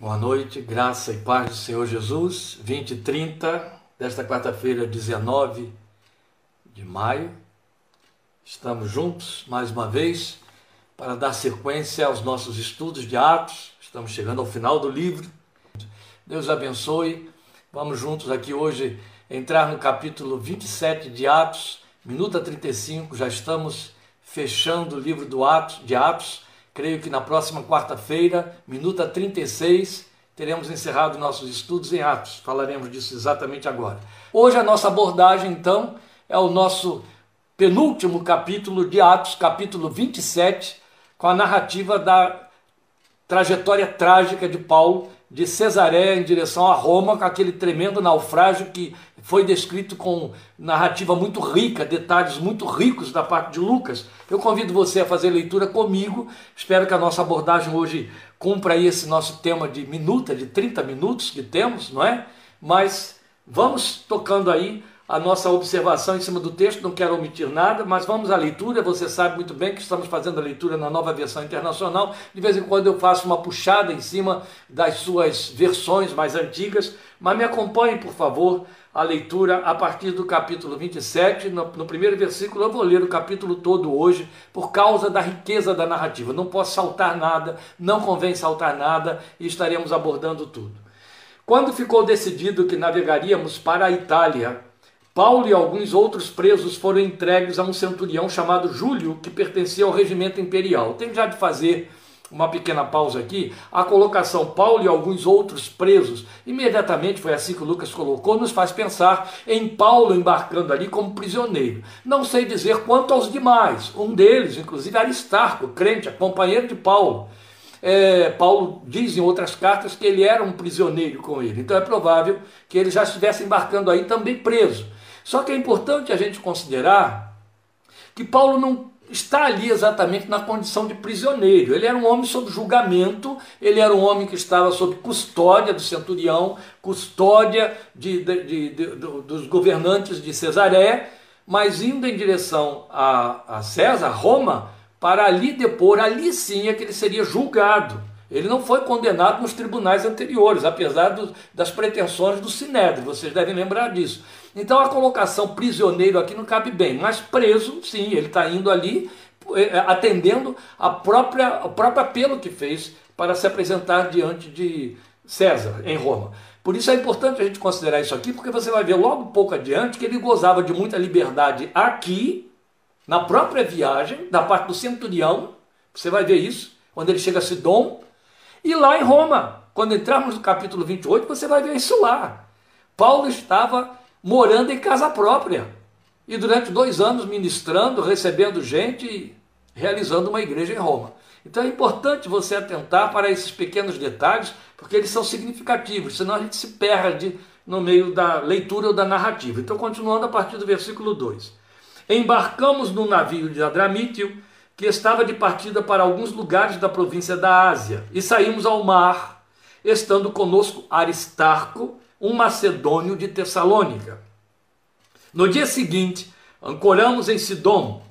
Boa noite, graça e paz do Senhor Jesus, 20 e 30 desta quarta-feira, 19 de maio. Estamos juntos mais uma vez para dar sequência aos nossos estudos de Atos. Estamos chegando ao final do livro. Deus abençoe. Vamos juntos aqui hoje entrar no capítulo 27 de Atos, minuta 35. Já estamos fechando o livro do Atos, de Atos Creio que na próxima quarta-feira, minuta 36, teremos encerrado nossos estudos em Atos. Falaremos disso exatamente agora. Hoje a nossa abordagem, então, é o nosso penúltimo capítulo de Atos, capítulo 27, com a narrativa da trajetória trágica de Paulo de Cesareia em direção a Roma, com aquele tremendo naufrágio que foi descrito com narrativa muito rica, detalhes muito ricos da parte de Lucas. Eu convido você a fazer leitura comigo. Espero que a nossa abordagem hoje cumpra esse nosso tema de minuta, de 30 minutos que temos, não é? Mas vamos tocando aí a nossa observação em cima do texto, não quero omitir nada, mas vamos à leitura. Você sabe muito bem que estamos fazendo a leitura na nova versão internacional. De vez em quando eu faço uma puxada em cima das suas versões mais antigas, mas me acompanhe, por favor, a leitura a partir do capítulo 27. No, no primeiro versículo, eu vou ler o capítulo todo hoje, por causa da riqueza da narrativa. Não posso saltar nada, não convém saltar nada, e estaremos abordando tudo. Quando ficou decidido que navegaríamos para a Itália, Paulo e alguns outros presos foram entregues a um centurião chamado Júlio, que pertencia ao regimento imperial. Tem já de fazer uma pequena pausa aqui. A colocação Paulo e alguns outros presos, imediatamente foi assim que o Lucas colocou, nos faz pensar em Paulo embarcando ali como prisioneiro. Não sei dizer quanto aos demais. Um deles, inclusive Aristarco, crente, companheiro de Paulo. É, Paulo diz em outras cartas que ele era um prisioneiro com ele. Então é provável que ele já estivesse embarcando aí também preso. Só que é importante a gente considerar que Paulo não está ali exatamente na condição de prisioneiro. Ele era um homem sob julgamento, ele era um homem que estava sob custódia do centurião, custódia de, de, de, dos governantes de Cesaré, mas indo em direção a, a César, Roma, para ali depor, ali sim é que ele seria julgado. Ele não foi condenado nos tribunais anteriores, apesar do, das pretensões do Sinédrio, vocês devem lembrar disso. Então a colocação prisioneiro aqui não cabe bem, mas preso, sim, ele está indo ali eh, eh, atendendo a própria, o próprio apelo que fez para se apresentar diante de César, em Roma. Por isso é importante a gente considerar isso aqui, porque você vai ver logo pouco adiante que ele gozava de muita liberdade aqui, na própria viagem, da parte do centurião, você vai ver isso, quando ele chega a Sidom, e lá em Roma, quando entrarmos no capítulo 28, você vai ver isso lá. Paulo estava morando em casa própria. E durante dois anos ministrando, recebendo gente e realizando uma igreja em Roma. Então é importante você atentar para esses pequenos detalhes, porque eles são significativos, senão a gente se perde no meio da leitura ou da narrativa. Então, continuando a partir do versículo 2. Embarcamos num navio de Adramítio, que estava de partida para alguns lugares da província da Ásia, e saímos ao mar, estando conosco Aristarco, um macedônio de Tessalônica. No dia seguinte, ancoramos em Sidom,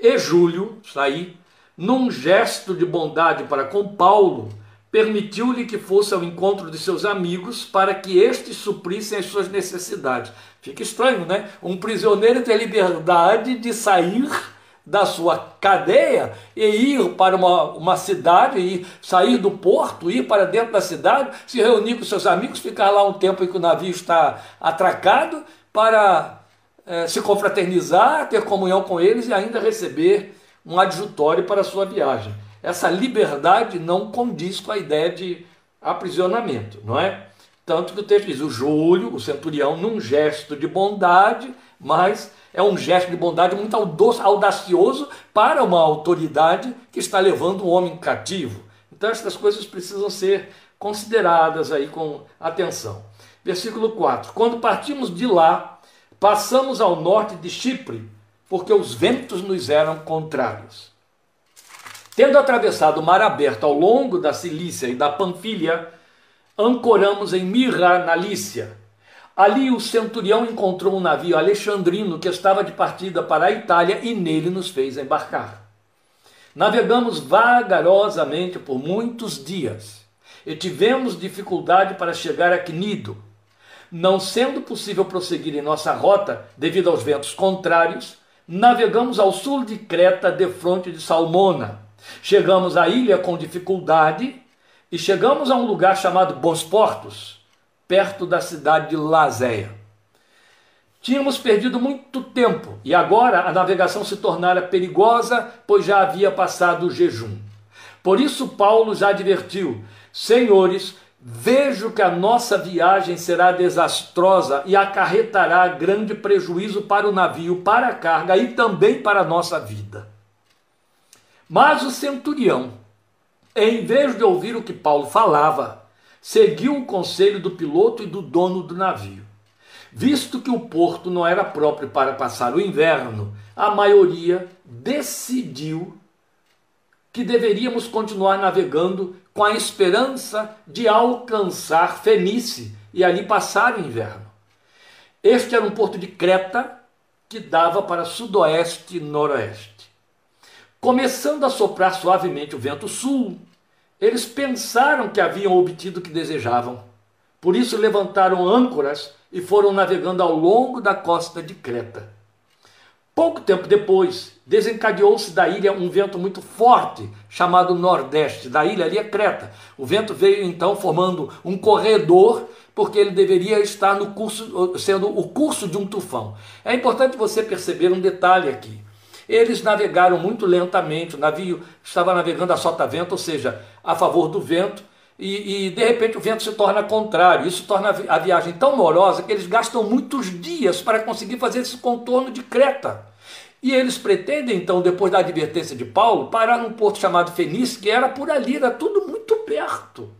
e Júlio, saí, num gesto de bondade para com Paulo, permitiu-lhe que fosse ao encontro de seus amigos para que estes suprissem as suas necessidades. Fica estranho, né? Um prisioneiro tem liberdade de sair da sua cadeia e ir para uma, uma cidade, e sair do porto, ir para dentro da cidade, se reunir com seus amigos, ficar lá um tempo em que o navio está atracado, para é, se confraternizar, ter comunhão com eles e ainda receber um adjutório para a sua viagem. Essa liberdade não condiz com a ideia de aprisionamento, não é? Tanto que o texto diz: o Júlio, o centurião, num gesto de bondade, mas é um gesto de bondade muito audacioso para uma autoridade que está levando um homem cativo. Então essas coisas precisam ser consideradas aí com atenção. Versículo 4: Quando partimos de lá, passamos ao norte de Chipre, porque os ventos nos eram contrários. Tendo atravessado o mar aberto ao longo da Cilícia e da Panfilha, ancoramos em Mirra, na Lícia Ali o centurião encontrou um navio alexandrino que estava de partida para a Itália e nele nos fez embarcar. Navegamos vagarosamente por muitos dias e tivemos dificuldade para chegar a Cnido. Não sendo possível prosseguir em nossa rota devido aos ventos contrários, navegamos ao sul de Creta, de fronte de Salmona. Chegamos à ilha com dificuldade e chegamos a um lugar chamado Bons Portos, perto da cidade de Lazéia. Tínhamos perdido muito tempo e agora a navegação se tornara perigosa, pois já havia passado o jejum. Por isso, Paulo já advertiu: Senhores, vejo que a nossa viagem será desastrosa e acarretará grande prejuízo para o navio, para a carga e também para a nossa vida. Mas o centurião, em vez de ouvir o que Paulo falava, seguiu o conselho do piloto e do dono do navio. Visto que o porto não era próprio para passar o inverno, a maioria decidiu que deveríamos continuar navegando com a esperança de alcançar Fenice e ali passar o inverno. Este era um porto de Creta que dava para sudoeste e noroeste. Começando a soprar suavemente o vento sul, eles pensaram que haviam obtido o que desejavam. Por isso levantaram âncoras e foram navegando ao longo da costa de Creta. Pouco tempo depois, desencadeou-se da ilha um vento muito forte, chamado Nordeste. Da ilha ali é Creta. O vento veio então formando um corredor, porque ele deveria estar no curso, sendo o curso de um tufão. É importante você perceber um detalhe aqui. Eles navegaram muito lentamente, o navio estava navegando a sota-vento, ou seja, a favor do vento, e, e, de repente o vento se torna contrário. Isso torna a viagem tão morosa que eles gastam muitos dias para conseguir fazer esse contorno de Creta. E eles pretendem, então, depois da advertência de Paulo, parar num porto chamado Fenice, que era por ali, era tudo muito perto,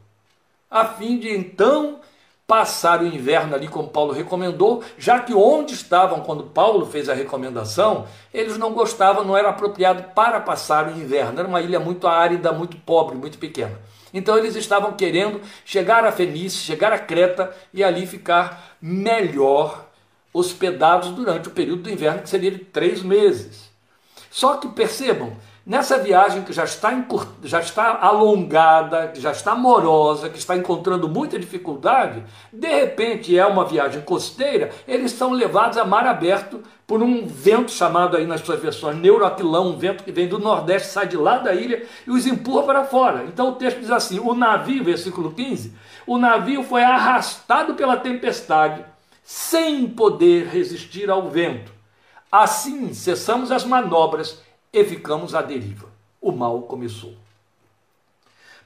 a fim de então passar o inverno ali, como Paulo recomendou, já que onde estavam quando Paulo fez a recomendação, eles não gostavam, não era apropriado para passar o inverno. Era uma ilha muito árida, muito pobre, muito pequena. Então eles estavam querendo chegar a Fenice, chegar a Creta e ali ficar melhor hospedados durante o período do inverno, que seria de três meses. Só que percebam, nessa viagem que já está, já está alongada, que já está morosa, que está encontrando muita dificuldade, de repente é uma viagem costeira, eles são levados a mar aberto por um vento chamado aí nas suas versões neuroaquilão, um vento que vem do nordeste, sai de lá da ilha e os empurra para fora. Então o texto diz assim: o navio, versículo 15, o navio foi arrastado pela tempestade, sem poder resistir ao vento. Assim cessamos as manobras e ficamos à deriva. O mal começou.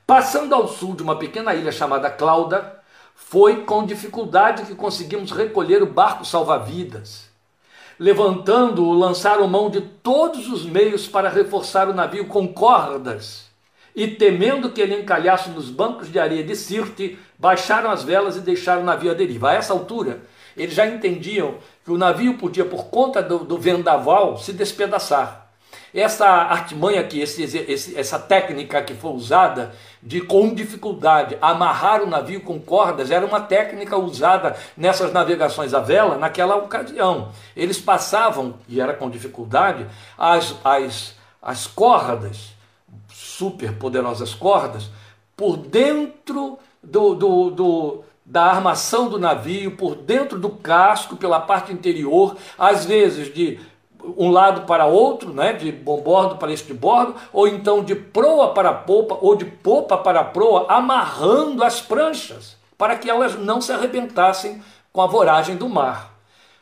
Passando ao sul de uma pequena ilha chamada Clauda, foi com dificuldade que conseguimos recolher o barco salva-vidas levantando-o, lançaram mão de todos os meios para reforçar o navio com cordas. E temendo que ele encalhasse nos bancos de areia de Sirte, baixaram as velas e deixaram o navio à deriva. A essa altura, eles já entendiam que o navio podia, por conta do, do vendaval, se despedaçar. Essa artimanha aqui, esse, esse, essa técnica que foi usada de com dificuldade amarrar o navio com cordas era uma técnica usada nessas navegações à vela naquela ocasião. Eles passavam, e era com dificuldade, as, as, as cordas, super poderosas cordas, por dentro do, do, do da armação do navio, por dentro do casco, pela parte interior, às vezes de um lado para outro, né, de bombordo para este bordo, ou então de proa para popa, ou de popa para proa, amarrando as pranchas, para que elas não se arrebentassem com a voragem do mar.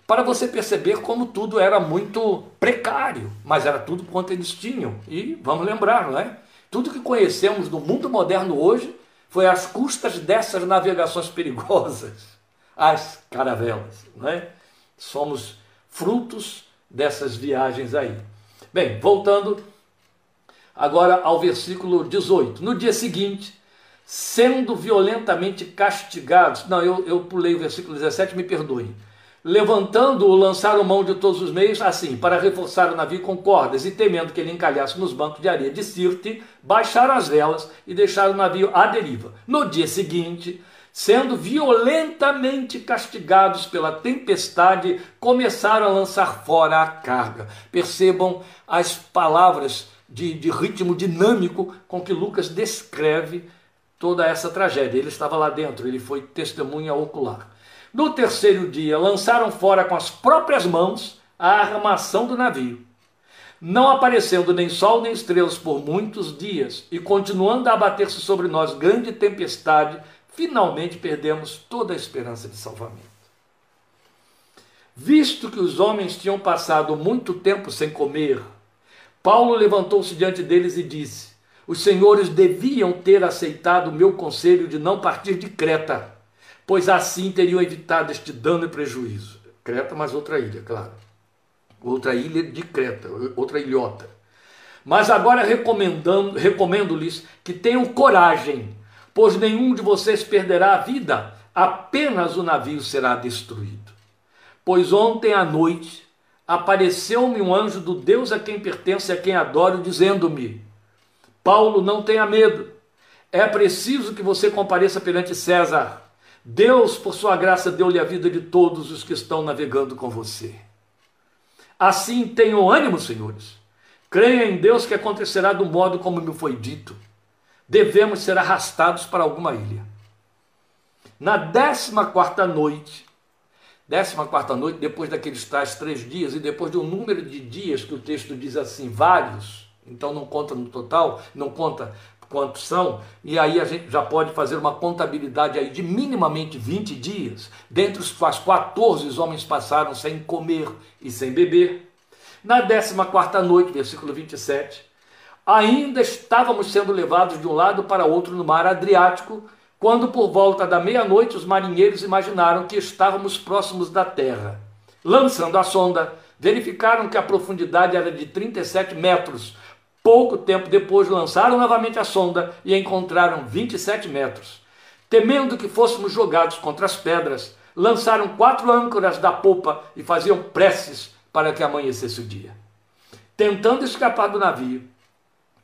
Para você perceber como tudo era muito precário, mas era tudo quanto eles tinham. E vamos lembrar, não é? Tudo que conhecemos do mundo moderno hoje foi às custas dessas navegações perigosas, as caravelas, não é? Somos frutos dessas viagens aí. Bem, voltando agora ao versículo 18. No dia seguinte, sendo violentamente castigados. Não, eu, eu pulei o versículo 17, me perdoem. Levantando-o, lançaram mão de todos os meios, assim, para reforçar o navio com cordas, e temendo que ele encalhasse nos bancos de areia de Sirte, baixaram as velas e deixaram o navio à deriva. No dia seguinte, sendo violentamente castigados pela tempestade, começaram a lançar fora a carga. Percebam as palavras de, de ritmo dinâmico com que Lucas descreve toda essa tragédia. Ele estava lá dentro, ele foi testemunha ocular. No terceiro dia, lançaram fora com as próprias mãos a armação do navio. Não aparecendo nem sol nem estrelas por muitos dias, e continuando a abater-se sobre nós grande tempestade, finalmente perdemos toda a esperança de salvamento. Visto que os homens tinham passado muito tempo sem comer, Paulo levantou-se diante deles e disse: Os senhores deviam ter aceitado o meu conselho de não partir de Creta, pois assim teriam evitado este dano e prejuízo. Creta, mas outra ilha, claro. Outra ilha de Creta, outra ilhota. Mas agora recomendo-lhes que tenham coragem, pois nenhum de vocês perderá a vida, apenas o navio será destruído. Pois ontem à noite apareceu-me um anjo do Deus a quem pertence e a quem adoro, dizendo-me: Paulo, não tenha medo. É preciso que você compareça perante César. Deus, por sua graça, deu-lhe a vida de todos os que estão navegando com você. Assim tenham ânimo, senhores. Creia em Deus que acontecerá do modo como me foi dito. Devemos ser arrastados para alguma ilha. Na décima quarta noite, décima quarta noite, depois daqueles tais três dias, e depois de um número de dias que o texto diz assim, vários, então não conta no total, não conta quantos são, e aí a gente já pode fazer uma contabilidade aí de minimamente 20 dias, dentre os quais 14 os homens passaram sem comer e sem beber. Na décima quarta noite, versículo 27, ainda estávamos sendo levados de um lado para outro no mar Adriático, quando por volta da meia-noite os marinheiros imaginaram que estávamos próximos da terra. Lançando a sonda, verificaram que a profundidade era de 37 metros. Pouco tempo depois lançaram novamente a sonda e encontraram 27 metros. Temendo que fôssemos jogados contra as pedras, lançaram quatro âncoras da popa e faziam preces para que amanhecesse o dia. Tentando escapar do navio,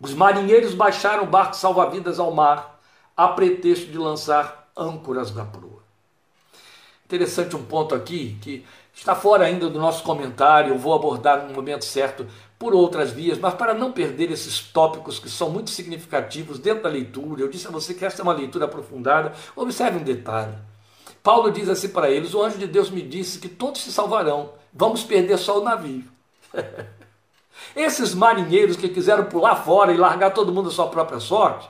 os marinheiros baixaram barco salva-vidas ao mar a pretexto de lançar âncoras da proa. Interessante um ponto aqui que está fora ainda do nosso comentário, eu vou abordar no momento certo por outras vias, mas para não perder esses tópicos que são muito significativos dentro da leitura, eu disse a você que esta é uma leitura aprofundada, observe um detalhe. Paulo diz assim para eles: O anjo de Deus me disse que todos se salvarão, vamos perder só o navio. Esses marinheiros que quiseram pular fora e largar todo mundo à sua própria sorte,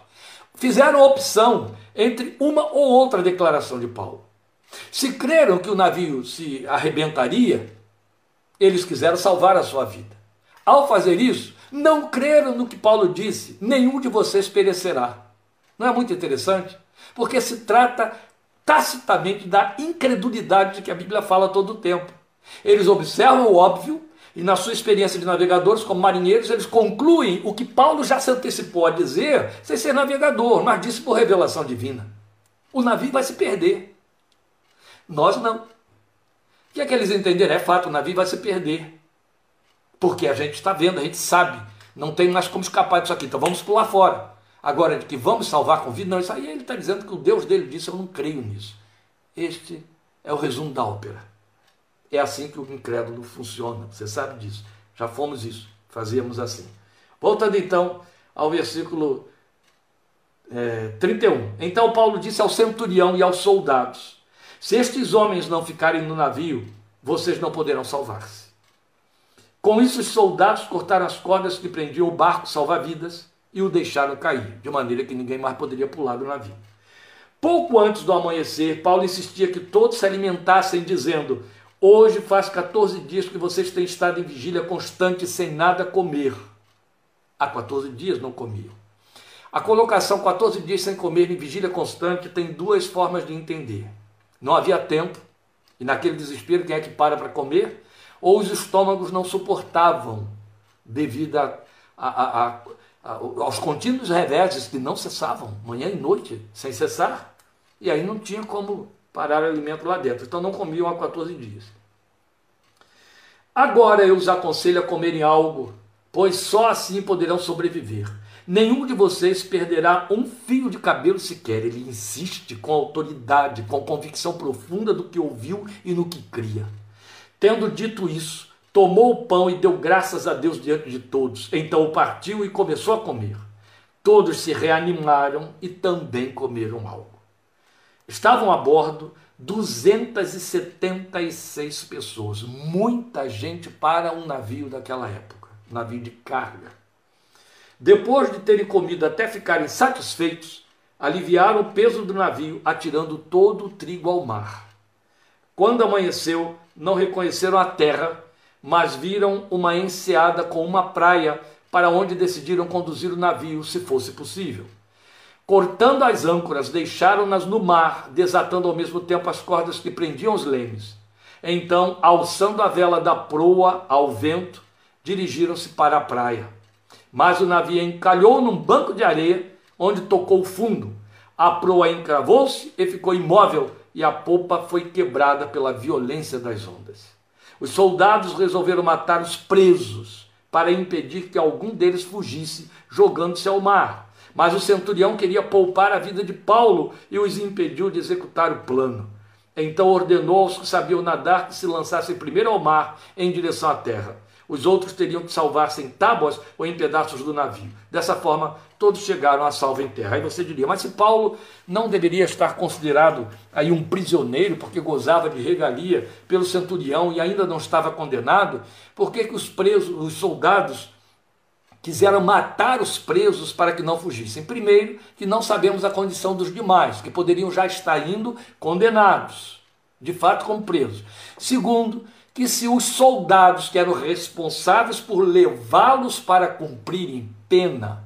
fizeram opção entre uma ou outra declaração de Paulo. Se creram que o navio se arrebentaria, eles quiseram salvar a sua vida. Ao fazer isso, não creram no que Paulo disse: nenhum de vocês perecerá. Não é muito interessante? Porque se trata tacitamente da incredulidade de que a Bíblia fala todo o tempo. Eles observam o óbvio e na sua experiência de navegadores, como marinheiros, eles concluem o que Paulo já se antecipou a dizer, sem ser navegador, mas disse por revelação divina. O navio vai se perder. Nós não. O que é que eles entenderam? É fato, o navio vai se perder. Porque a gente está vendo, a gente sabe. Não tem mais como escapar disso aqui. Então vamos pular fora. Agora, de que vamos salvar com vida, não, isso aí ele está dizendo que o Deus dele disse, eu não creio nisso. Este é o resumo da ópera. É assim que o incrédulo funciona, você sabe disso. Já fomos isso, fazíamos assim. Voltando então ao versículo é, 31. Então Paulo disse ao centurião e aos soldados: Se estes homens não ficarem no navio, vocês não poderão salvar-se. Com isso, os soldados cortaram as cordas que prendiam o barco salva-vidas e o deixaram cair, de maneira que ninguém mais poderia pular do navio. Pouco antes do amanhecer, Paulo insistia que todos se alimentassem, dizendo: Hoje faz 14 dias que vocês têm estado em vigília constante sem nada comer. Há 14 dias não comiam. A colocação 14 dias sem comer em vigília constante tem duas formas de entender. Não havia tempo, e naquele desespero quem é que para para comer? Ou os estômagos não suportavam devido a, a, a, aos contínuos reveses que não cessavam, manhã e noite, sem cessar. E aí não tinha como parar o alimento lá dentro. Então não comiam há 14 dias. Agora eu os aconselho a comerem algo, pois só assim poderão sobreviver. Nenhum de vocês perderá um fio de cabelo sequer. Ele insiste com autoridade, com convicção profunda do que ouviu e no que cria. Tendo dito isso, tomou o pão e deu graças a Deus diante de todos. Então partiu e começou a comer. Todos se reanimaram e também comeram algo. Estavam a bordo 276 pessoas, muita gente para um navio daquela época, navio de carga. Depois de terem comido até ficarem satisfeitos, aliviaram o peso do navio, atirando todo o trigo ao mar. Quando amanheceu, não reconheceram a terra, mas viram uma enseada com uma praia para onde decidiram conduzir o navio, se fosse possível. Cortando as âncoras, deixaram-nas no mar, desatando ao mesmo tempo as cordas que prendiam os lemes. Então, alçando a vela da proa ao vento, dirigiram-se para a praia. Mas o navio encalhou num banco de areia, onde tocou fundo. A proa encravou-se e ficou imóvel, e a popa foi quebrada pela violência das ondas. Os soldados resolveram matar os presos para impedir que algum deles fugisse, jogando-se ao mar. Mas o centurião queria poupar a vida de Paulo e os impediu de executar o plano. Então ordenou aos que sabiam nadar que se lançassem primeiro ao mar em direção à terra. Os outros teriam que salvar-se em tábuas ou em pedaços do navio. Dessa forma, todos chegaram a salvo em terra. Aí você diria, mas se Paulo não deveria estar considerado aí um prisioneiro porque gozava de regalia pelo centurião e ainda não estava condenado, por que, que os presos, os soldados quiseram matar os presos para que não fugissem. Primeiro, que não sabemos a condição dos demais, que poderiam já estar indo condenados, de fato como presos. Segundo, que se os soldados que eram responsáveis por levá-los para cumprirem pena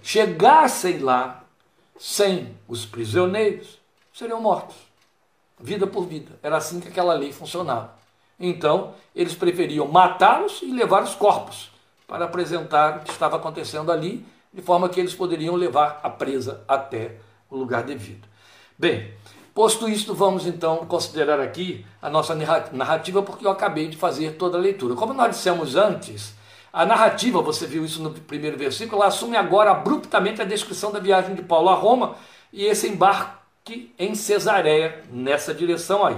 chegassem lá sem os prisioneiros, seriam mortos, vida por vida. Era assim que aquela lei funcionava. Então, eles preferiam matá-los e levar os corpos para apresentar o que estava acontecendo ali, de forma que eles poderiam levar a presa até o lugar devido. Bem, posto isto, vamos então considerar aqui a nossa narrativa, porque eu acabei de fazer toda a leitura. Como nós dissemos antes, a narrativa, você viu isso no primeiro versículo, ela assume agora abruptamente a descrição da viagem de Paulo a Roma e esse embarque em Cesareia, nessa direção aí.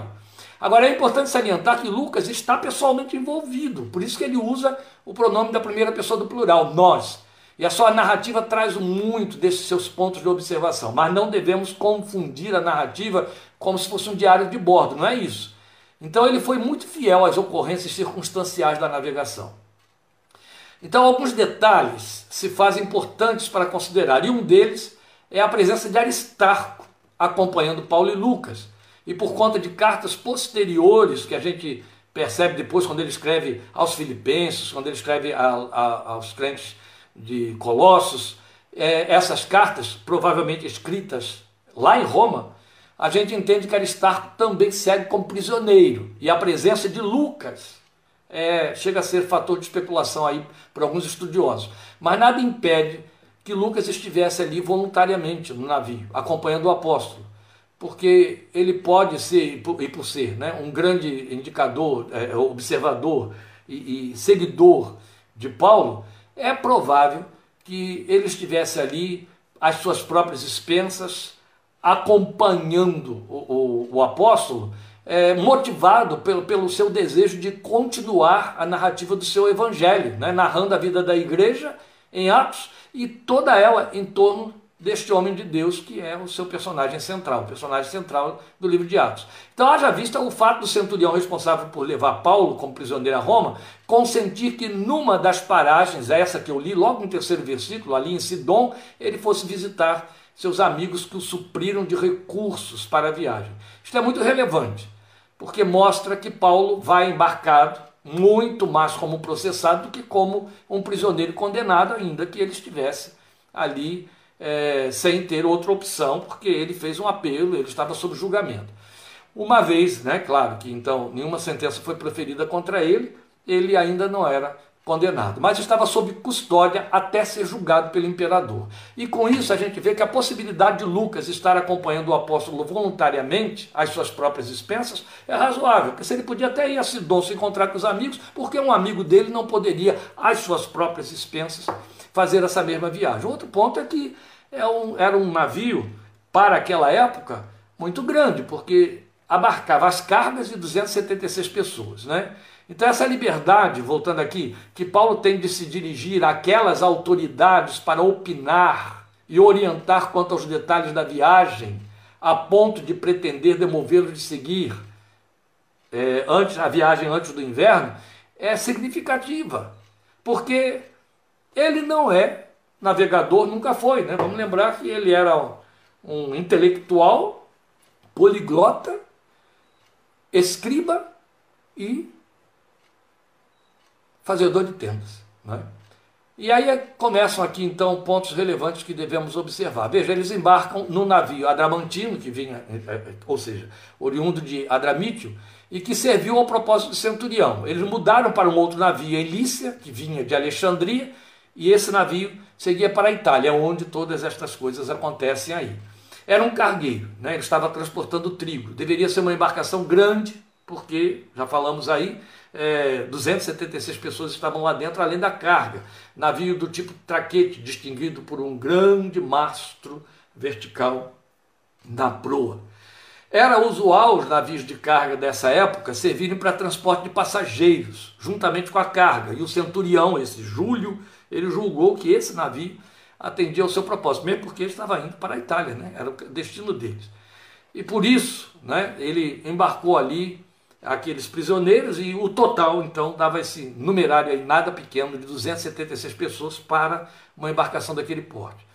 Agora é importante salientar que Lucas está pessoalmente envolvido, por isso que ele usa o pronome da primeira pessoa do plural, nós. E a sua narrativa traz muito desses seus pontos de observação, mas não devemos confundir a narrativa como se fosse um diário de bordo, não é isso. Então ele foi muito fiel às ocorrências circunstanciais da navegação. Então alguns detalhes se fazem importantes para considerar, e um deles é a presença de Aristarco acompanhando Paulo e Lucas e por conta de cartas posteriores que a gente percebe depois quando ele escreve aos Filipenses, quando ele escreve a, a, aos crentes de Colossos, é, essas cartas, provavelmente escritas lá em Roma, a gente entende que Aristarco também segue como prisioneiro e a presença de Lucas é, chega a ser fator de especulação aí para alguns estudiosos. Mas nada impede que Lucas estivesse ali voluntariamente no navio, acompanhando o apóstolo porque ele pode ser, e por ser, né, um grande indicador, é, observador e, e seguidor de Paulo, é provável que ele estivesse ali às suas próprias expensas, acompanhando o, o, o apóstolo, é, motivado pelo, pelo seu desejo de continuar a narrativa do seu evangelho, né, narrando a vida da igreja em Atos e toda ela em torno deste homem de Deus que é o seu personagem central, o personagem central do livro de Atos. Então, haja vista o fato do centurião responsável por levar Paulo como prisioneiro a Roma, consentir que numa das paragens, essa que eu li logo no terceiro versículo, ali em Sidom, ele fosse visitar seus amigos que o supriram de recursos para a viagem. Isto é muito relevante, porque mostra que Paulo vai embarcado muito mais como processado do que como um prisioneiro condenado, ainda que ele estivesse ali é, sem ter outra opção, porque ele fez um apelo, ele estava sob julgamento. Uma vez, né, claro que então nenhuma sentença foi proferida contra ele, ele ainda não era condenado, mas estava sob custódia até ser julgado pelo imperador. E com isso a gente vê que a possibilidade de Lucas estar acompanhando o apóstolo voluntariamente às suas próprias expensas é razoável, porque se ele podia até ir a Sidon se encontrar com os amigos, porque um amigo dele não poderia às suas próprias expensas fazer essa mesma viagem. Outro ponto é que é um, era um navio, para aquela época, muito grande, porque abarcava as cargas de 276 pessoas. Né? Então, essa liberdade, voltando aqui, que Paulo tem de se dirigir àquelas autoridades para opinar e orientar quanto aos detalhes da viagem, a ponto de pretender demovê-lo de seguir é, antes a viagem antes do inverno, é significativa, porque ele não é navegador, nunca foi, né? Vamos lembrar que ele era um, intelectual, poliglota, escriba e fazedor de tendas. Né? E aí começam aqui então pontos relevantes que devemos observar. Veja, eles embarcam no navio Adramantino, que vinha, é, é, ou seja, oriundo de Adramítio, e que serviu ao propósito de centurião. Eles mudaram para um outro navio em Lícia, que vinha de Alexandria, e esse navio seguia para a Itália, onde todas estas coisas acontecem aí. Era um cargueiro, né? ele estava transportando trigo. Deveria ser uma embarcação grande, porque, já falamos aí, é, 276 pessoas estavam lá dentro, além da carga. Navio do tipo traquete, distinguido por um grande mastro vertical na proa. Era usual os navios de carga dessa época servirem para transporte de passageiros, juntamente com a carga. E o centurião, esse Júlio, ele julgou que esse navio atendia ao seu propósito, mesmo porque ele estava indo para a Itália, né? era o destino deles. E por isso né, ele embarcou ali aqueles prisioneiros e o total então dava esse numerário aí nada pequeno de 276 pessoas para uma embarcação daquele porte.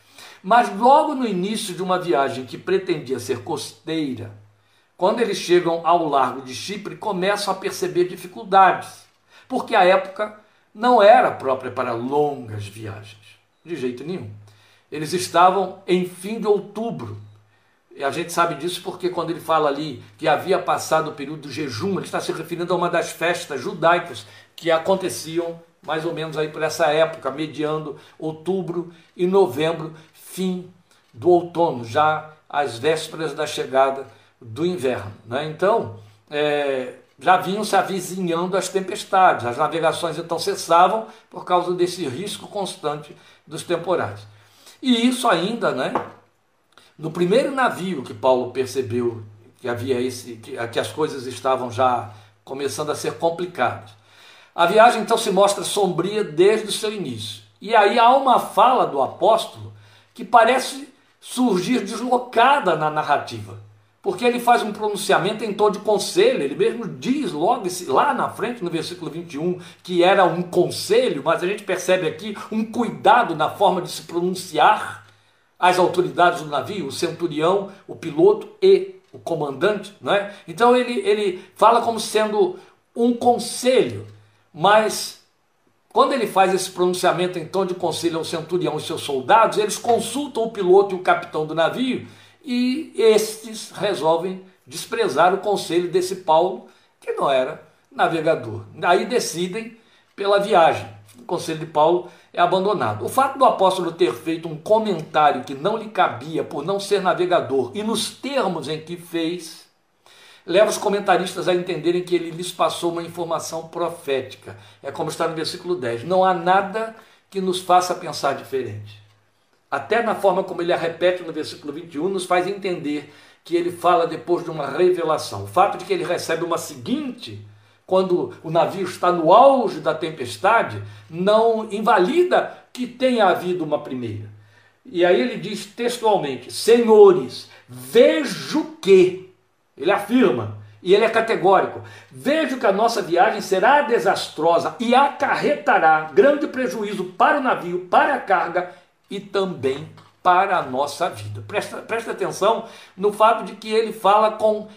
Mas logo no início de uma viagem que pretendia ser costeira, quando eles chegam ao largo de Chipre, começam a perceber dificuldades, porque a época não era própria para longas viagens, de jeito nenhum. Eles estavam em fim de outubro, e a gente sabe disso porque quando ele fala ali que havia passado o período do jejum, ele está se referindo a uma das festas judaicas que aconteciam mais ou menos aí por essa época, mediando outubro e novembro, fim do outono, já às vésperas da chegada do inverno. Né? Então, é, já vinham se avizinhando as tempestades, as navegações então cessavam por causa desse risco constante dos temporais. E isso ainda, né, no primeiro navio que Paulo percebeu que havia esse, que, que as coisas estavam já começando a ser complicadas. A viagem então se mostra sombria desde o seu início. E aí há uma fala do apóstolo que parece surgir deslocada na narrativa, porque ele faz um pronunciamento em tom de conselho, ele mesmo diz logo lá na frente, no versículo 21, que era um conselho, mas a gente percebe aqui um cuidado na forma de se pronunciar as autoridades do navio, o centurião, o piloto e o comandante, não é? Então ele, ele fala como sendo um conselho, mas quando ele faz esse pronunciamento em tom de conselho ao centurião e seus soldados, eles consultam o piloto e o capitão do navio e estes resolvem desprezar o conselho desse Paulo, que não era navegador. Aí decidem pela viagem. O conselho de Paulo é abandonado. O fato do apóstolo ter feito um comentário que não lhe cabia por não ser navegador e nos termos em que fez, leva os comentaristas a entenderem que ele lhes passou uma informação profética. É como está no versículo 10. Não há nada que nos faça pensar diferente. Até na forma como ele a repete no versículo 21, nos faz entender que ele fala depois de uma revelação. O fato de que ele recebe uma seguinte quando o navio está no auge da tempestade, não invalida que tenha havido uma primeira. E aí ele diz textualmente: Senhores, vejo que, ele afirma, e ele é categórico: vejo que a nossa viagem será desastrosa e acarretará grande prejuízo para o navio, para a carga e também para a nossa vida. Presta, presta atenção no fato de que ele fala com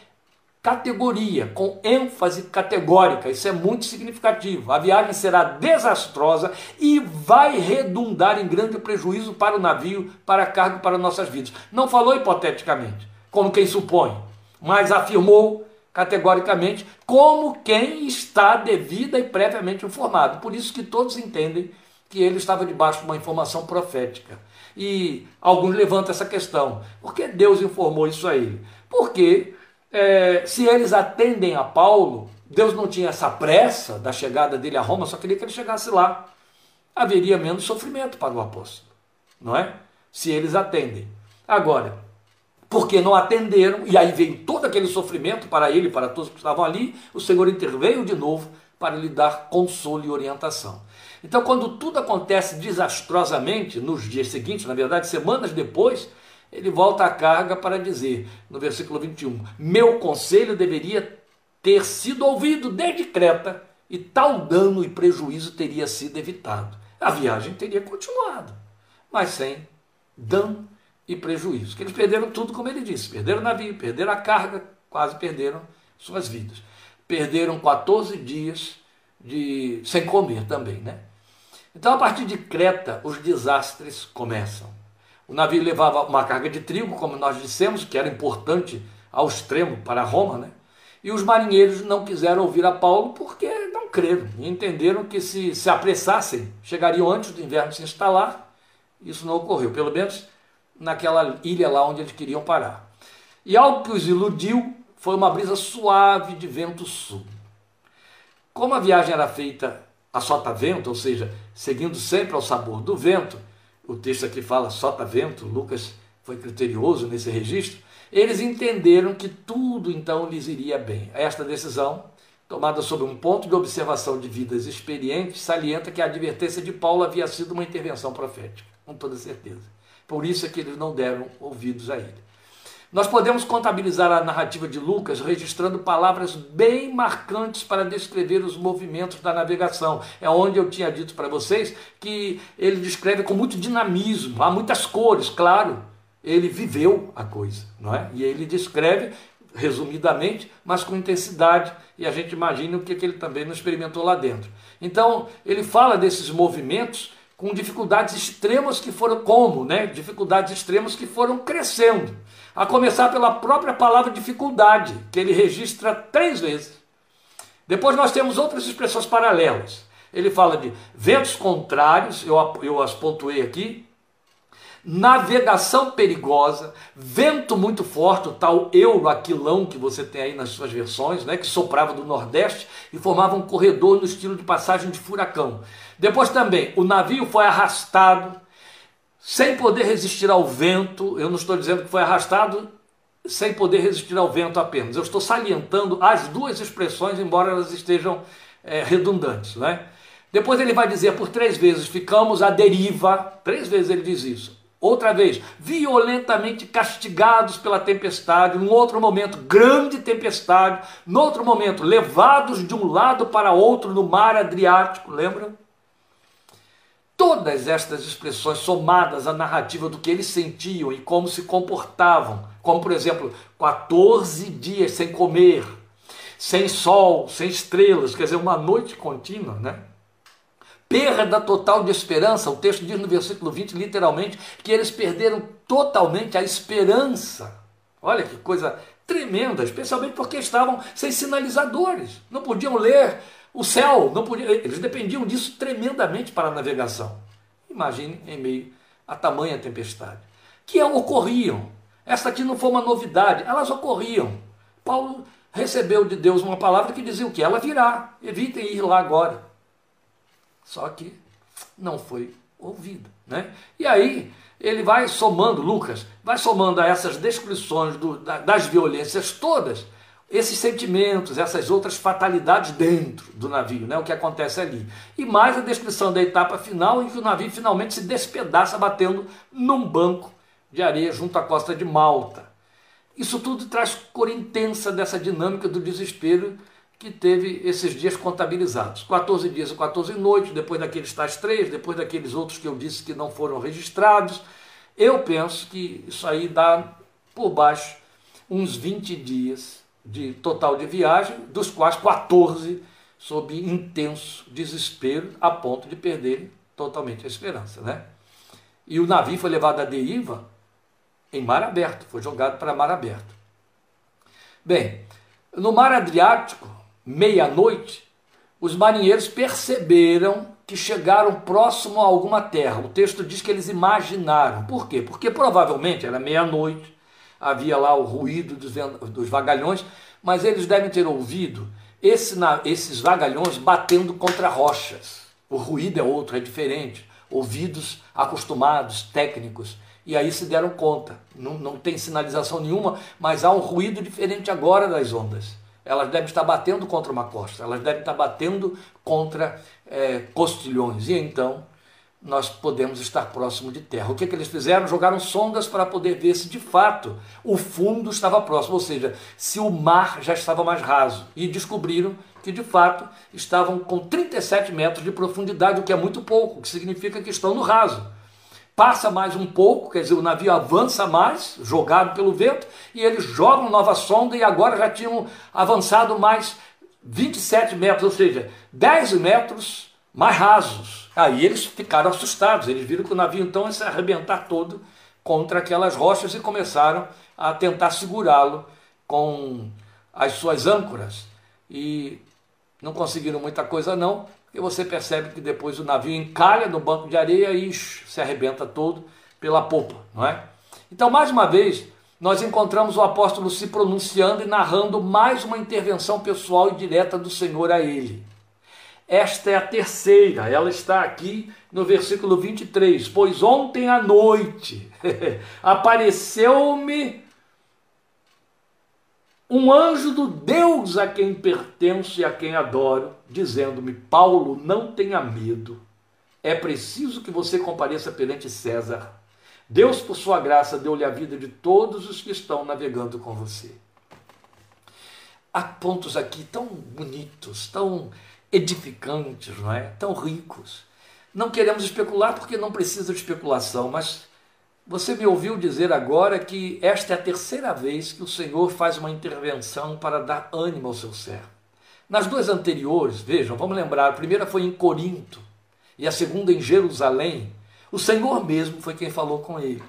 categoria, com ênfase categórica. Isso é muito significativo. A viagem será desastrosa e vai redundar em grande prejuízo para o navio, para a carga, para nossas vidas. Não falou hipoteticamente, como quem supõe, mas afirmou categoricamente como quem está devida e previamente informado. Por isso que todos entendem que ele estava debaixo de uma informação profética. E alguns levantam essa questão. Por que Deus informou isso a ele? Porque é, se eles atendem a Paulo, Deus não tinha essa pressa da chegada dele a Roma, só queria que ele chegasse lá. Haveria menos sofrimento para o apóstolo, não é? Se eles atendem. Agora, porque não atenderam, e aí veio todo aquele sofrimento para ele, para todos que estavam ali, o Senhor interveio de novo para lhe dar consolo e orientação. Então, quando tudo acontece desastrosamente nos dias seguintes, na verdade, semanas depois, ele volta à carga para dizer, no versículo 21, meu conselho deveria ter sido ouvido desde Creta e tal dano e prejuízo teria sido evitado. A viagem teria continuado, mas sem dano e prejuízo. Que eles perderam tudo, como ele disse: perderam o navio, perderam a carga, quase perderam suas vidas. Perderam 14 dias de, sem comer também, né? Então, a partir de Creta, os desastres começam. O navio levava uma carga de trigo, como nós dissemos, que era importante ao extremo para Roma, né? E os marinheiros não quiseram ouvir a Paulo porque não creram e entenderam que se se apressassem, chegariam antes do inverno se instalar. Isso não ocorreu, pelo menos naquela ilha lá onde eles queriam parar. E algo que os iludiu foi uma brisa suave de vento sul. Como a viagem era feita a sota-vento, ou seja, seguindo sempre ao sabor do vento, o texto aqui fala sota-vento, Lucas foi criterioso nesse registro, eles entenderam que tudo então lhes iria bem. Esta decisão, tomada sob um ponto de observação de vidas experientes, salienta que a advertência de Paulo havia sido uma intervenção profética, com toda certeza. Por isso é que eles não deram ouvidos a ele. Nós podemos contabilizar a narrativa de Lucas registrando palavras bem marcantes para descrever os movimentos da navegação. É onde eu tinha dito para vocês que ele descreve com muito dinamismo, há muitas cores, claro, ele viveu a coisa, não é? E ele descreve resumidamente, mas com intensidade, e a gente imagina o que, que ele também não experimentou lá dentro. Então, ele fala desses movimentos com dificuldades extremas que foram como, né? Dificuldades extremas que foram crescendo. A começar pela própria palavra dificuldade, que ele registra três vezes. Depois nós temos outras expressões paralelas. Ele fala de ventos contrários, eu, eu as pontuei aqui, navegação perigosa, vento muito forte, o tal euroaquilão que você tem aí nas suas versões, né, que soprava do nordeste e formava um corredor no estilo de passagem de furacão. Depois também, o navio foi arrastado sem poder resistir ao vento. Eu não estou dizendo que foi arrastado sem poder resistir ao vento apenas. Eu estou salientando as duas expressões, embora elas estejam é, redundantes, né? Depois ele vai dizer por três vezes: ficamos à deriva. Três vezes ele diz isso. Outra vez, violentamente castigados pela tempestade, num outro momento, grande tempestade, no outro momento, levados de um lado para outro no mar Adriático, lembram? Todas estas expressões somadas à narrativa do que eles sentiam e como se comportavam, como por exemplo, 14 dias sem comer, sem sol, sem estrelas, quer dizer, uma noite contínua, né? perda total de esperança. O texto diz no versículo 20, literalmente, que eles perderam totalmente a esperança. Olha que coisa tremenda, especialmente porque estavam sem sinalizadores, não podiam ler o céu, não podiam, eles dependiam disso tremendamente para a navegação. Imagine em meio a tamanha tempestade. Que ocorriam. Esta aqui não foi uma novidade, elas ocorriam. Paulo recebeu de Deus uma palavra que dizia o que? Ela virá, evitem ir lá agora. Só que não foi ouvido. Né? E aí ele vai somando, Lucas, vai somando a essas descrições do, das violências todas, esses sentimentos, essas outras fatalidades dentro do navio, né? o que acontece ali. E mais a descrição da etapa final em que o navio finalmente se despedaça batendo num banco de areia junto à costa de Malta. Isso tudo traz cor intensa dessa dinâmica do desespero que teve esses dias contabilizados. 14 dias e 14 noites, depois daqueles tais três, depois daqueles outros que eu disse que não foram registrados. Eu penso que isso aí dá por baixo uns 20 dias de total de viagem, dos quais 14 sob intenso desespero, a ponto de perderem totalmente a esperança. Né? E o navio foi levado à deriva em mar aberto, foi jogado para mar aberto. Bem, no mar Adriático, meia-noite, os marinheiros perceberam que chegaram próximo a alguma terra. O texto diz que eles imaginaram. Por quê? Porque provavelmente era meia-noite, havia lá o ruído dos, dos vagalhões, mas eles devem ter ouvido esse, esses vagalhões batendo contra rochas. O ruído é outro, é diferente. Ouvidos acostumados, técnicos. E aí se deram conta. Não, não tem sinalização nenhuma, mas há um ruído diferente agora das ondas. elas devem estar batendo contra uma costa, elas devem estar batendo contra é, costilhões. E então nós podemos estar próximo de terra. O que, que eles fizeram? Jogaram sondas para poder ver se de fato o fundo estava próximo, ou seja, se o mar já estava mais raso. E descobriram que de fato estavam com 37 metros de profundidade, o que é muito pouco, o que significa que estão no raso. Passa mais um pouco, quer dizer, o navio avança mais, jogado pelo vento, e eles jogam nova sonda e agora já tinham avançado mais 27 metros, ou seja, 10 metros mais rasos. Aí eles ficaram assustados, eles viram que o navio então ia se arrebentar todo contra aquelas rochas e começaram a tentar segurá-lo com as suas âncoras. E não conseguiram muita coisa não, porque você percebe que depois o navio encalha no banco de areia e se arrebenta todo pela popa, não é? Então, mais uma vez, nós encontramos o apóstolo se pronunciando e narrando mais uma intervenção pessoal e direta do Senhor a ele. Esta é a terceira, ela está aqui no versículo 23. Pois ontem à noite apareceu-me um anjo do Deus a quem pertenço e a quem adoro, dizendo-me: Paulo, não tenha medo. É preciso que você compareça perante César. Deus, por sua graça, deu-lhe a vida de todos os que estão navegando com você. Há pontos aqui tão bonitos, tão edificantes, não é? Tão ricos. Não queremos especular porque não precisa de especulação, mas você me ouviu dizer agora que esta é a terceira vez que o Senhor faz uma intervenção para dar ânimo ao seu servo. Nas duas anteriores, vejam, vamos lembrar, a primeira foi em Corinto e a segunda em Jerusalém. O Senhor mesmo foi quem falou com ele.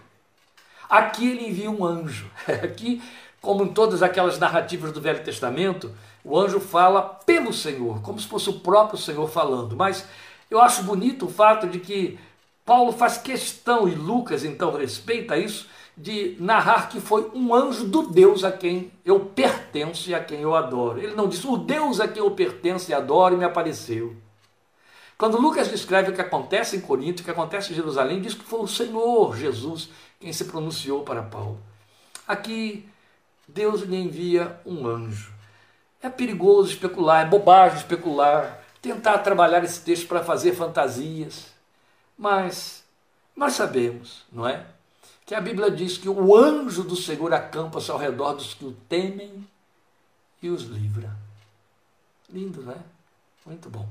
Aqui ele envia um anjo. Aqui, como em todas aquelas narrativas do Velho Testamento, o anjo fala pelo Senhor, como se fosse o próprio Senhor falando. Mas eu acho bonito o fato de que Paulo faz questão, e Lucas então respeita isso, de narrar que foi um anjo do Deus a quem eu pertenço e a quem eu adoro. Ele não diz o Deus a quem eu pertenço e adoro e me apareceu. Quando Lucas descreve o que acontece em Corinto, o que acontece em Jerusalém, diz que foi o Senhor Jesus quem se pronunciou para Paulo. Aqui, Deus lhe envia um anjo. É perigoso especular, é bobagem especular, tentar trabalhar esse texto para fazer fantasias. Mas nós sabemos, não é? Que a Bíblia diz que o anjo do Senhor acampa-se ao redor dos que o temem e os livra. Lindo, né? Muito bom.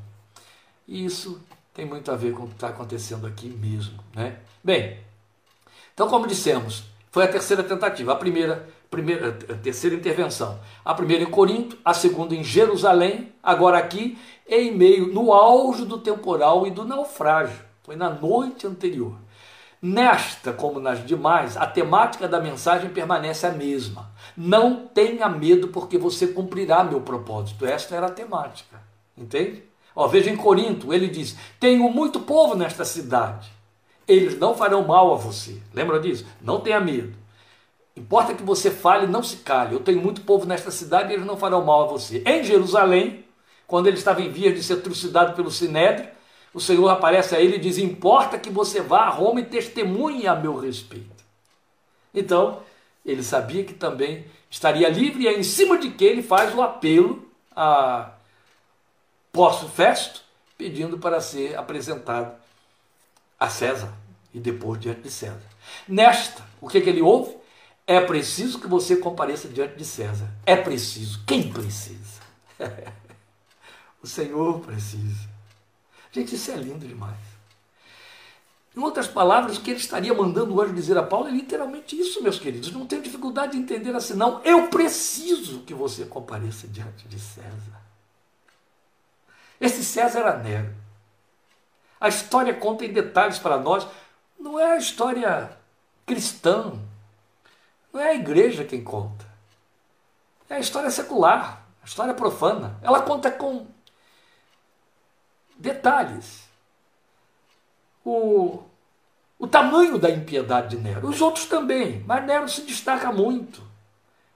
E isso tem muito a ver com o que está acontecendo aqui mesmo, né? Bem, então como dissemos, foi a terceira tentativa. A primeira primeira, terceira intervenção. A primeira em Corinto, a segunda em Jerusalém, agora aqui, em meio, no auge do temporal e do naufrágio. Foi na noite anterior. Nesta, como nas demais, a temática da mensagem permanece a mesma. Não tenha medo, porque você cumprirá meu propósito. Esta era a temática. Entende? Ó, veja em Corinto, ele diz: Tenho muito povo nesta cidade. Eles não farão mal a você. Lembra disso? Não tenha medo. Importa que você fale, não se cale. Eu tenho muito povo nesta cidade e eles não farão mal a você. Em Jerusalém, quando ele estava em vias de ser trucidado pelo Sinédrio, o Senhor aparece a ele e diz: Importa que você vá a Roma e testemunhe a meu respeito. Então, ele sabia que também estaria livre, e é em cima de que ele faz o apelo a Posso Festo, pedindo para ser apresentado a César e depois diante de César. Nesta, o que, que ele ouve? É preciso que você compareça diante de César. É preciso. Quem precisa? o Senhor precisa. Gente, isso é lindo demais. Em outras palavras, o que ele estaria mandando o anjo dizer a Paulo é literalmente isso, meus queridos. Não tenho dificuldade de entender assim, não. Eu preciso que você compareça diante de César. Esse César era Nero. A história conta em detalhes para nós. Não é a história cristã, não é a igreja quem conta. É a história secular, a história profana. Ela conta com detalhes. O, o tamanho da impiedade de Nero. Os outros também, mas Nero se destaca muito.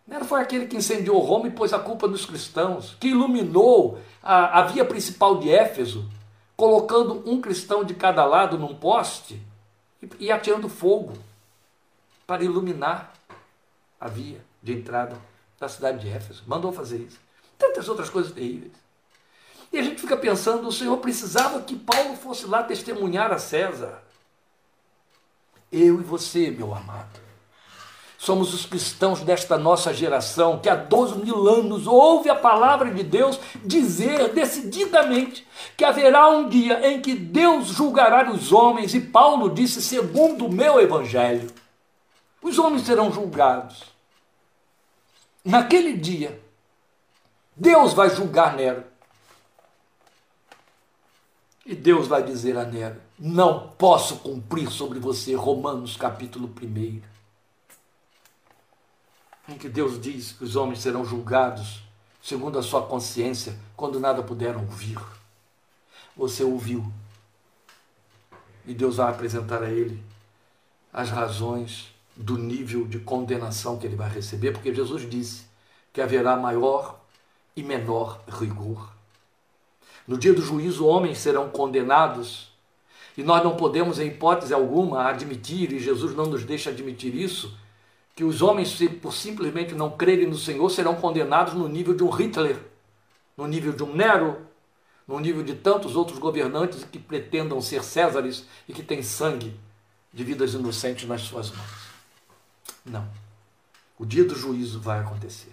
Nero foi aquele que incendiou Roma e pôs a culpa nos cristãos, que iluminou a, a via principal de Éfeso, colocando um cristão de cada lado num poste e, e ateando fogo para iluminar a via de entrada da cidade de Éfeso. Mandou fazer isso. tantas outras coisas terríveis. E a gente fica pensando, o Senhor precisava que Paulo fosse lá testemunhar a César. Eu e você, meu amado, somos os cristãos desta nossa geração que há 12 mil anos ouve a palavra de Deus dizer decididamente que haverá um dia em que Deus julgará os homens, e Paulo disse, segundo o meu evangelho, os homens serão julgados. Naquele dia, Deus vai julgar Nero. E Deus vai dizer a Nero: Não posso cumprir sobre você, Romanos capítulo 1. Em que Deus diz que os homens serão julgados segundo a sua consciência, quando nada puderam ouvir. Você ouviu. E Deus vai apresentar a ele as razões do nível de condenação que ele vai receber, porque Jesus disse que haverá maior e menor rigor. No dia do juízo, homens serão condenados, e nós não podemos, em hipótese alguma, admitir, e Jesus não nos deixa admitir isso, que os homens, por simplesmente não crerem no Senhor, serão condenados no nível de um Hitler, no nível de um Nero, no nível de tantos outros governantes que pretendam ser Césares e que têm sangue de vidas inocentes nas suas mãos. Não. O dia do juízo vai acontecer.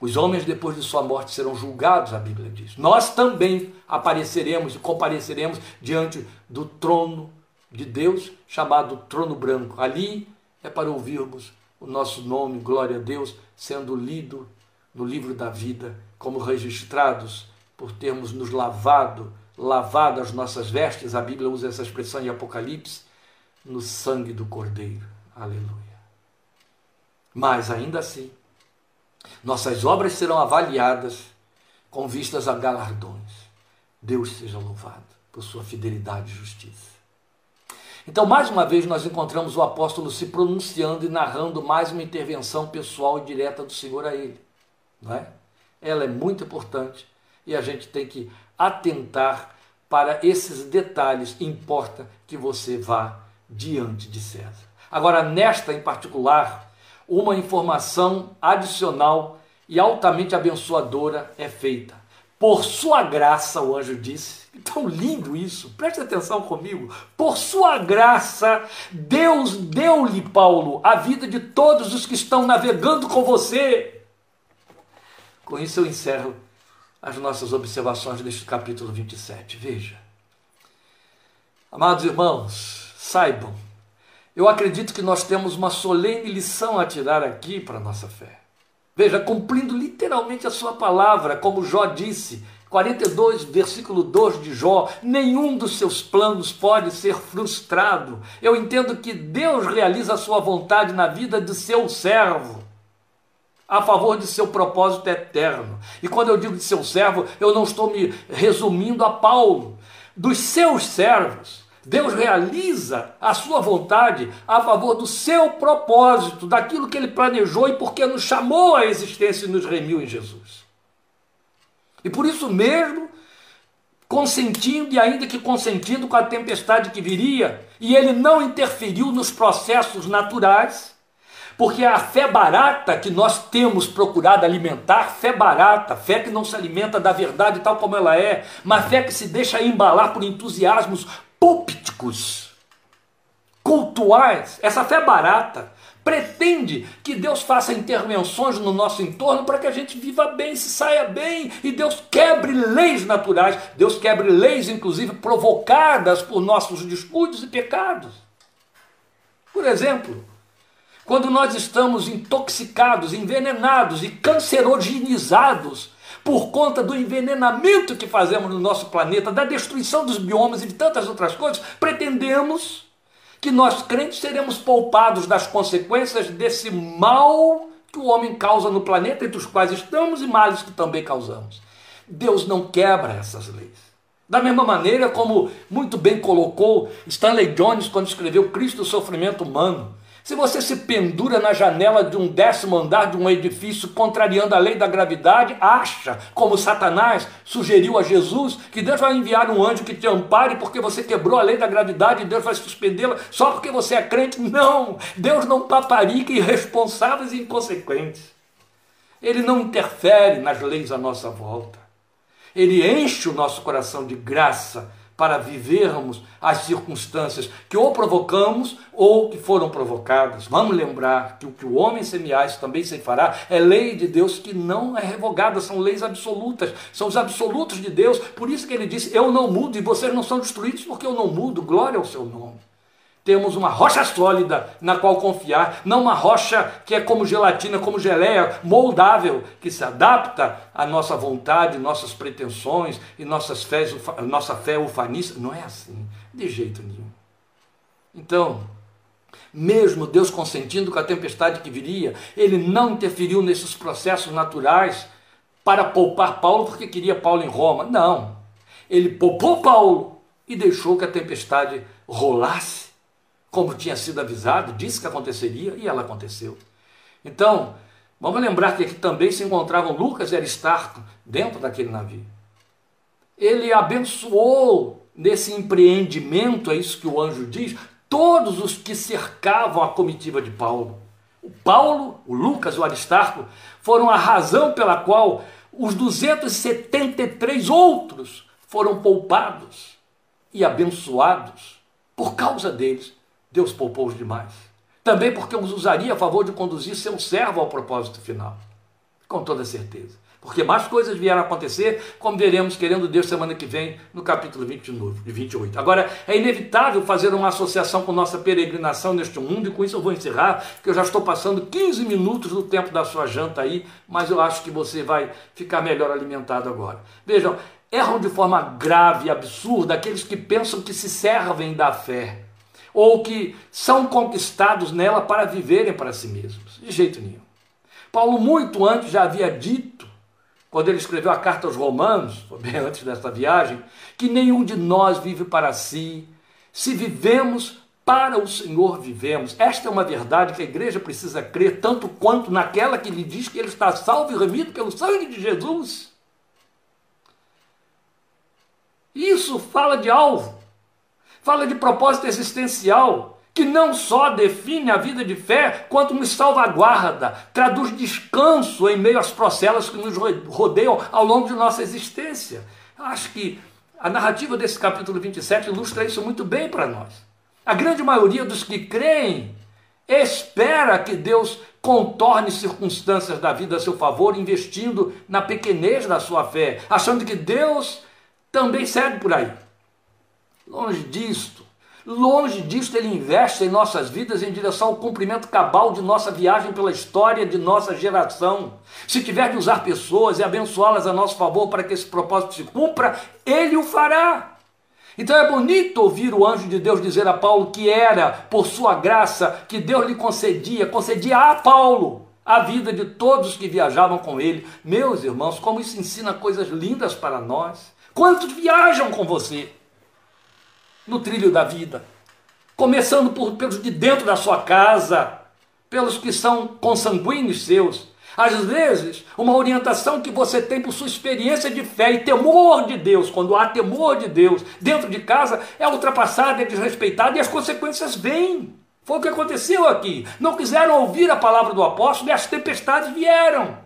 Os homens, depois de sua morte, serão julgados, a Bíblia diz. Nós também apareceremos e compareceremos diante do trono de Deus, chamado trono branco. Ali é para ouvirmos o nosso nome, glória a Deus, sendo lido no livro da vida, como registrados por termos nos lavado, lavado as nossas vestes, a Bíblia usa essa expressão em Apocalipse, no sangue do Cordeiro. Aleluia. Mas ainda assim, nossas obras serão avaliadas com vistas a galardões. Deus seja louvado por sua fidelidade e justiça. Então, mais uma vez, nós encontramos o apóstolo se pronunciando e narrando mais uma intervenção pessoal e direta do Senhor a ele. Não é? Ela é muito importante e a gente tem que atentar para esses detalhes. Importa que você vá diante de César. Agora, nesta em particular, uma informação adicional e altamente abençoadora é feita. Por sua graça, o anjo disse, tão lindo isso, preste atenção comigo. Por sua graça, Deus deu-lhe, Paulo, a vida de todos os que estão navegando com você. Com isso eu encerro as nossas observações deste capítulo 27. Veja. Amados irmãos, saibam eu acredito que nós temos uma solene lição a tirar aqui para a nossa fé. Veja, cumprindo literalmente a sua palavra, como Jó disse, 42, versículo 2 de Jó: nenhum dos seus planos pode ser frustrado. Eu entendo que Deus realiza a sua vontade na vida de seu servo, a favor de seu propósito eterno. E quando eu digo de seu servo, eu não estou me resumindo a Paulo, dos seus servos. Deus realiza a sua vontade a favor do seu propósito, daquilo que ele planejou e porque nos chamou à existência e nos remiu em Jesus. E por isso mesmo, consentindo e ainda que consentindo com a tempestade que viria, e ele não interferiu nos processos naturais, porque a fé barata que nós temos procurado alimentar, fé barata, fé que não se alimenta da verdade tal como ela é, mas fé que se deixa embalar por entusiasmos púlpiticos, cultuais, essa fé barata, pretende que Deus faça intervenções no nosso entorno para que a gente viva bem, se saia bem e Deus quebre leis naturais, Deus quebre leis, inclusive, provocadas por nossos descuidos e pecados. Por exemplo, quando nós estamos intoxicados, envenenados e cancerogenizados por conta do envenenamento que fazemos no nosso planeta, da destruição dos biomas e de tantas outras coisas, pretendemos que nós crentes seremos poupados das consequências desse mal que o homem causa no planeta, entre os quais estamos, e males que também causamos. Deus não quebra essas leis. Da mesma maneira como muito bem colocou Stanley Jones quando escreveu Cristo o Sofrimento Humano, se você se pendura na janela de um décimo andar de um edifício, contrariando a lei da gravidade, acha, como Satanás sugeriu a Jesus, que Deus vai enviar um anjo que te ampare porque você quebrou a lei da gravidade e Deus vai suspendê-la só porque você é crente. Não! Deus não paparica irresponsáveis e inconsequentes. Ele não interfere nas leis à nossa volta. Ele enche o nosso coração de graça para vivermos as circunstâncias que ou provocamos ou que foram provocadas. Vamos lembrar que o que o homem semear, também se fará, é lei de Deus que não é revogada, são leis absolutas, são os absolutos de Deus. Por isso que ele disse: Eu não mudo e vocês não são destruídos porque eu não mudo. Glória ao seu nome temos uma rocha sólida na qual confiar, não uma rocha que é como gelatina, como geleia, moldável, que se adapta à nossa vontade, nossas pretensões e nossas fés, nossa fé ufanista. Não é assim, de jeito nenhum. Então, mesmo Deus consentindo com a tempestade que viria, ele não interferiu nesses processos naturais para poupar Paulo porque queria Paulo em Roma. Não. Ele poupou Paulo e deixou que a tempestade rolasse como tinha sido avisado, disse que aconteceria e ela aconteceu. Então, vamos lembrar que aqui também se encontravam Lucas e Aristarco dentro daquele navio. Ele abençoou nesse empreendimento, é isso que o anjo diz, todos os que cercavam a comitiva de Paulo. O Paulo, o Lucas e o Aristarco foram a razão pela qual os 273 outros foram poupados e abençoados por causa deles. Deus poupou os demais. Também porque os usaria a favor de conduzir seu servo ao propósito final. Com toda certeza. Porque mais coisas vieram a acontecer, como veremos, querendo Deus, semana que vem, no capítulo 29 e 28. Agora, é inevitável fazer uma associação com nossa peregrinação neste mundo, e com isso eu vou encerrar, porque eu já estou passando 15 minutos do tempo da sua janta aí, mas eu acho que você vai ficar melhor alimentado agora. Vejam, erram de forma grave e absurda aqueles que pensam que se servem da fé ou que são conquistados nela para viverem para si mesmos. De jeito nenhum. Paulo, muito antes, já havia dito, quando ele escreveu a carta aos Romanos, bem antes desta viagem, que nenhum de nós vive para si. Se vivemos, para o Senhor vivemos. Esta é uma verdade que a igreja precisa crer, tanto quanto naquela que lhe diz que ele está salvo e remido pelo sangue de Jesus. Isso fala de alvo fala de propósito existencial, que não só define a vida de fé, quanto nos salvaguarda, traduz descanso em meio às procelas que nos rodeiam ao longo de nossa existência. Acho que a narrativa desse capítulo 27 ilustra isso muito bem para nós. A grande maioria dos que creem espera que Deus contorne circunstâncias da vida a seu favor, investindo na pequenez da sua fé, achando que Deus também segue por aí. Longe disto. Longe disto, ele investe em nossas vidas em direção ao cumprimento cabal de nossa viagem pela história de nossa geração. Se tiver que usar pessoas e abençoá-las a nosso favor para que esse propósito se cumpra, ele o fará. Então é bonito ouvir o anjo de Deus dizer a Paulo que era por sua graça que Deus lhe concedia, concedia a Paulo a vida de todos que viajavam com ele. Meus irmãos, como isso ensina coisas lindas para nós. Quantos viajam com você? No trilho da vida. Começando por, pelos de dentro da sua casa, pelos que são consanguíneos seus. Às vezes, uma orientação que você tem por sua experiência de fé e temor de Deus, quando há temor de Deus dentro de casa, é ultrapassada, é desrespeitada e as consequências vêm. Foi o que aconteceu aqui. Não quiseram ouvir a palavra do apóstolo e as tempestades vieram.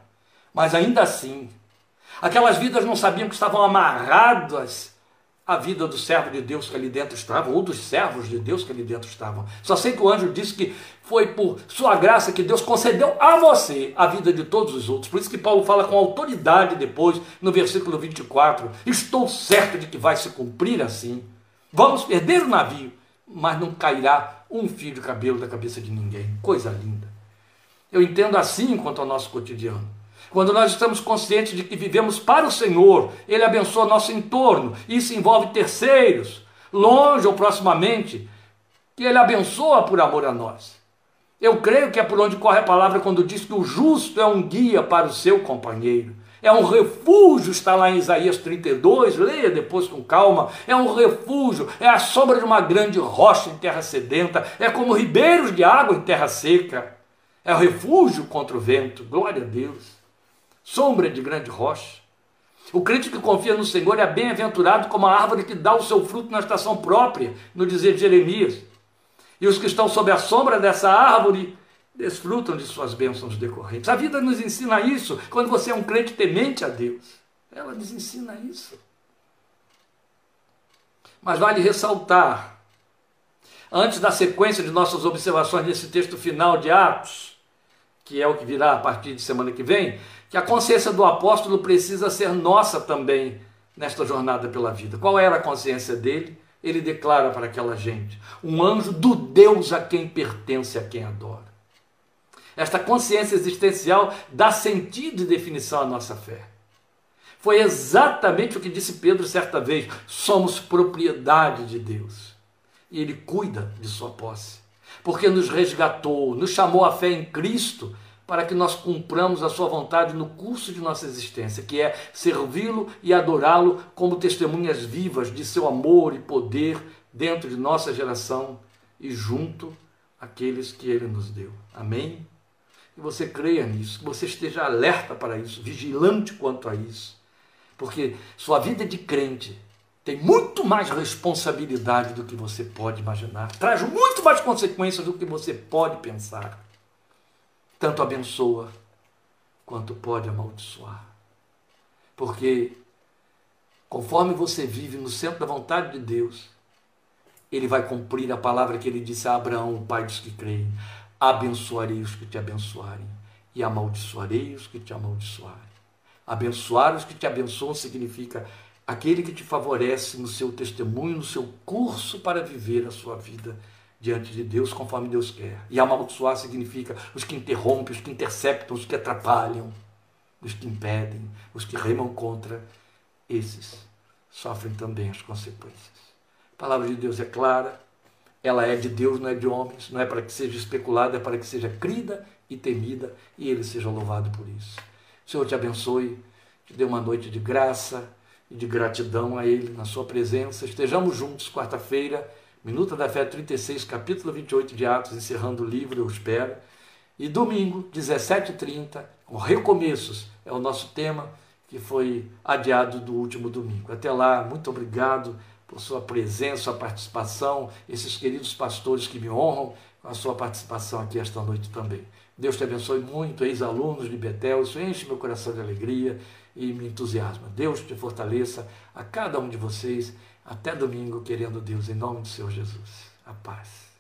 Mas ainda assim, aquelas vidas não sabiam que estavam amarradas a vida do servo de Deus que ali dentro estava, ou dos servos de Deus que ali dentro estavam. Só sei que o anjo disse que foi por sua graça que Deus concedeu a você a vida de todos os outros. Por isso que Paulo fala com autoridade depois, no versículo 24: Estou certo de que vai se cumprir assim. Vamos perder o navio, mas não cairá um fio de cabelo da cabeça de ninguém. Coisa linda. Eu entendo assim quanto ao nosso cotidiano. Quando nós estamos conscientes de que vivemos para o Senhor, Ele abençoa nosso entorno. Isso envolve terceiros, longe ou proximamente, que Ele abençoa por amor a nós. Eu creio que é por onde corre a palavra quando diz que o justo é um guia para o seu companheiro. É um refúgio, está lá em Isaías 32, leia depois com calma. É um refúgio, é a sombra de uma grande rocha em terra sedenta, é como ribeiros de água em terra seca. É o refúgio contra o vento, glória a Deus sombra de grande rocha. O crente que confia no Senhor é bem-aventurado como a árvore que dá o seu fruto na estação própria, no dizer de Jeremias. E os que estão sob a sombra dessa árvore desfrutam de suas bênçãos decorrentes. A vida nos ensina isso quando você é um crente temente a Deus. Ela nos ensina isso. Mas vale ressaltar, antes da sequência de nossas observações nesse texto final de Atos, que é o que virá a partir de semana que vem, que a consciência do apóstolo precisa ser nossa também nesta jornada pela vida. Qual era a consciência dele? Ele declara para aquela gente: um anjo do Deus a quem pertence, a quem adora. Esta consciência existencial dá sentido e definição à nossa fé. Foi exatamente o que disse Pedro certa vez: somos propriedade de Deus. E Ele cuida de sua posse, porque nos resgatou, nos chamou à fé em Cristo para que nós cumpramos a sua vontade no curso de nossa existência, que é servi-lo e adorá-lo como testemunhas vivas de seu amor e poder dentro de nossa geração e junto àqueles que ele nos deu. Amém? Que você creia nisso, que você esteja alerta para isso, vigilante quanto a isso. Porque sua vida de crente tem muito mais responsabilidade do que você pode imaginar, traz muito mais consequências do que você pode pensar. Tanto abençoa quanto pode amaldiçoar. Porque conforme você vive no centro da vontade de Deus, ele vai cumprir a palavra que ele disse a Abraão, o pai dos que creem abençoarei os que te abençoarem e amaldiçoarei os que te amaldiçoarem. Abençoar os que te abençoam significa aquele que te favorece no seu testemunho, no seu curso para viver a sua vida diante de Deus conforme Deus quer. E amaldiçoar significa os que interrompem, os que interceptam, os que atrapalham, os que impedem, os que remam contra. Esses sofrem também as consequências. A palavra de Deus é clara, ela é de Deus, não é de homens, não é para que seja especulada, é para que seja crida e temida e ele seja louvado por isso. O Senhor te abençoe, te dê uma noite de graça e de gratidão a Ele na Sua presença. Estejamos juntos quarta-feira, Minuta da Fé 36, capítulo 28 de Atos, encerrando o livro, eu espero. E domingo, 17h30, com recomeços, é o nosso tema que foi adiado do último domingo. Até lá, muito obrigado por sua presença, sua participação, esses queridos pastores que me honram com a sua participação aqui esta noite também. Deus te abençoe muito, ex-alunos de Betel, isso enche meu coração de alegria e me entusiasma. Deus te fortaleça a cada um de vocês. Até domingo, querendo Deus, em nome do Senhor Jesus. A paz.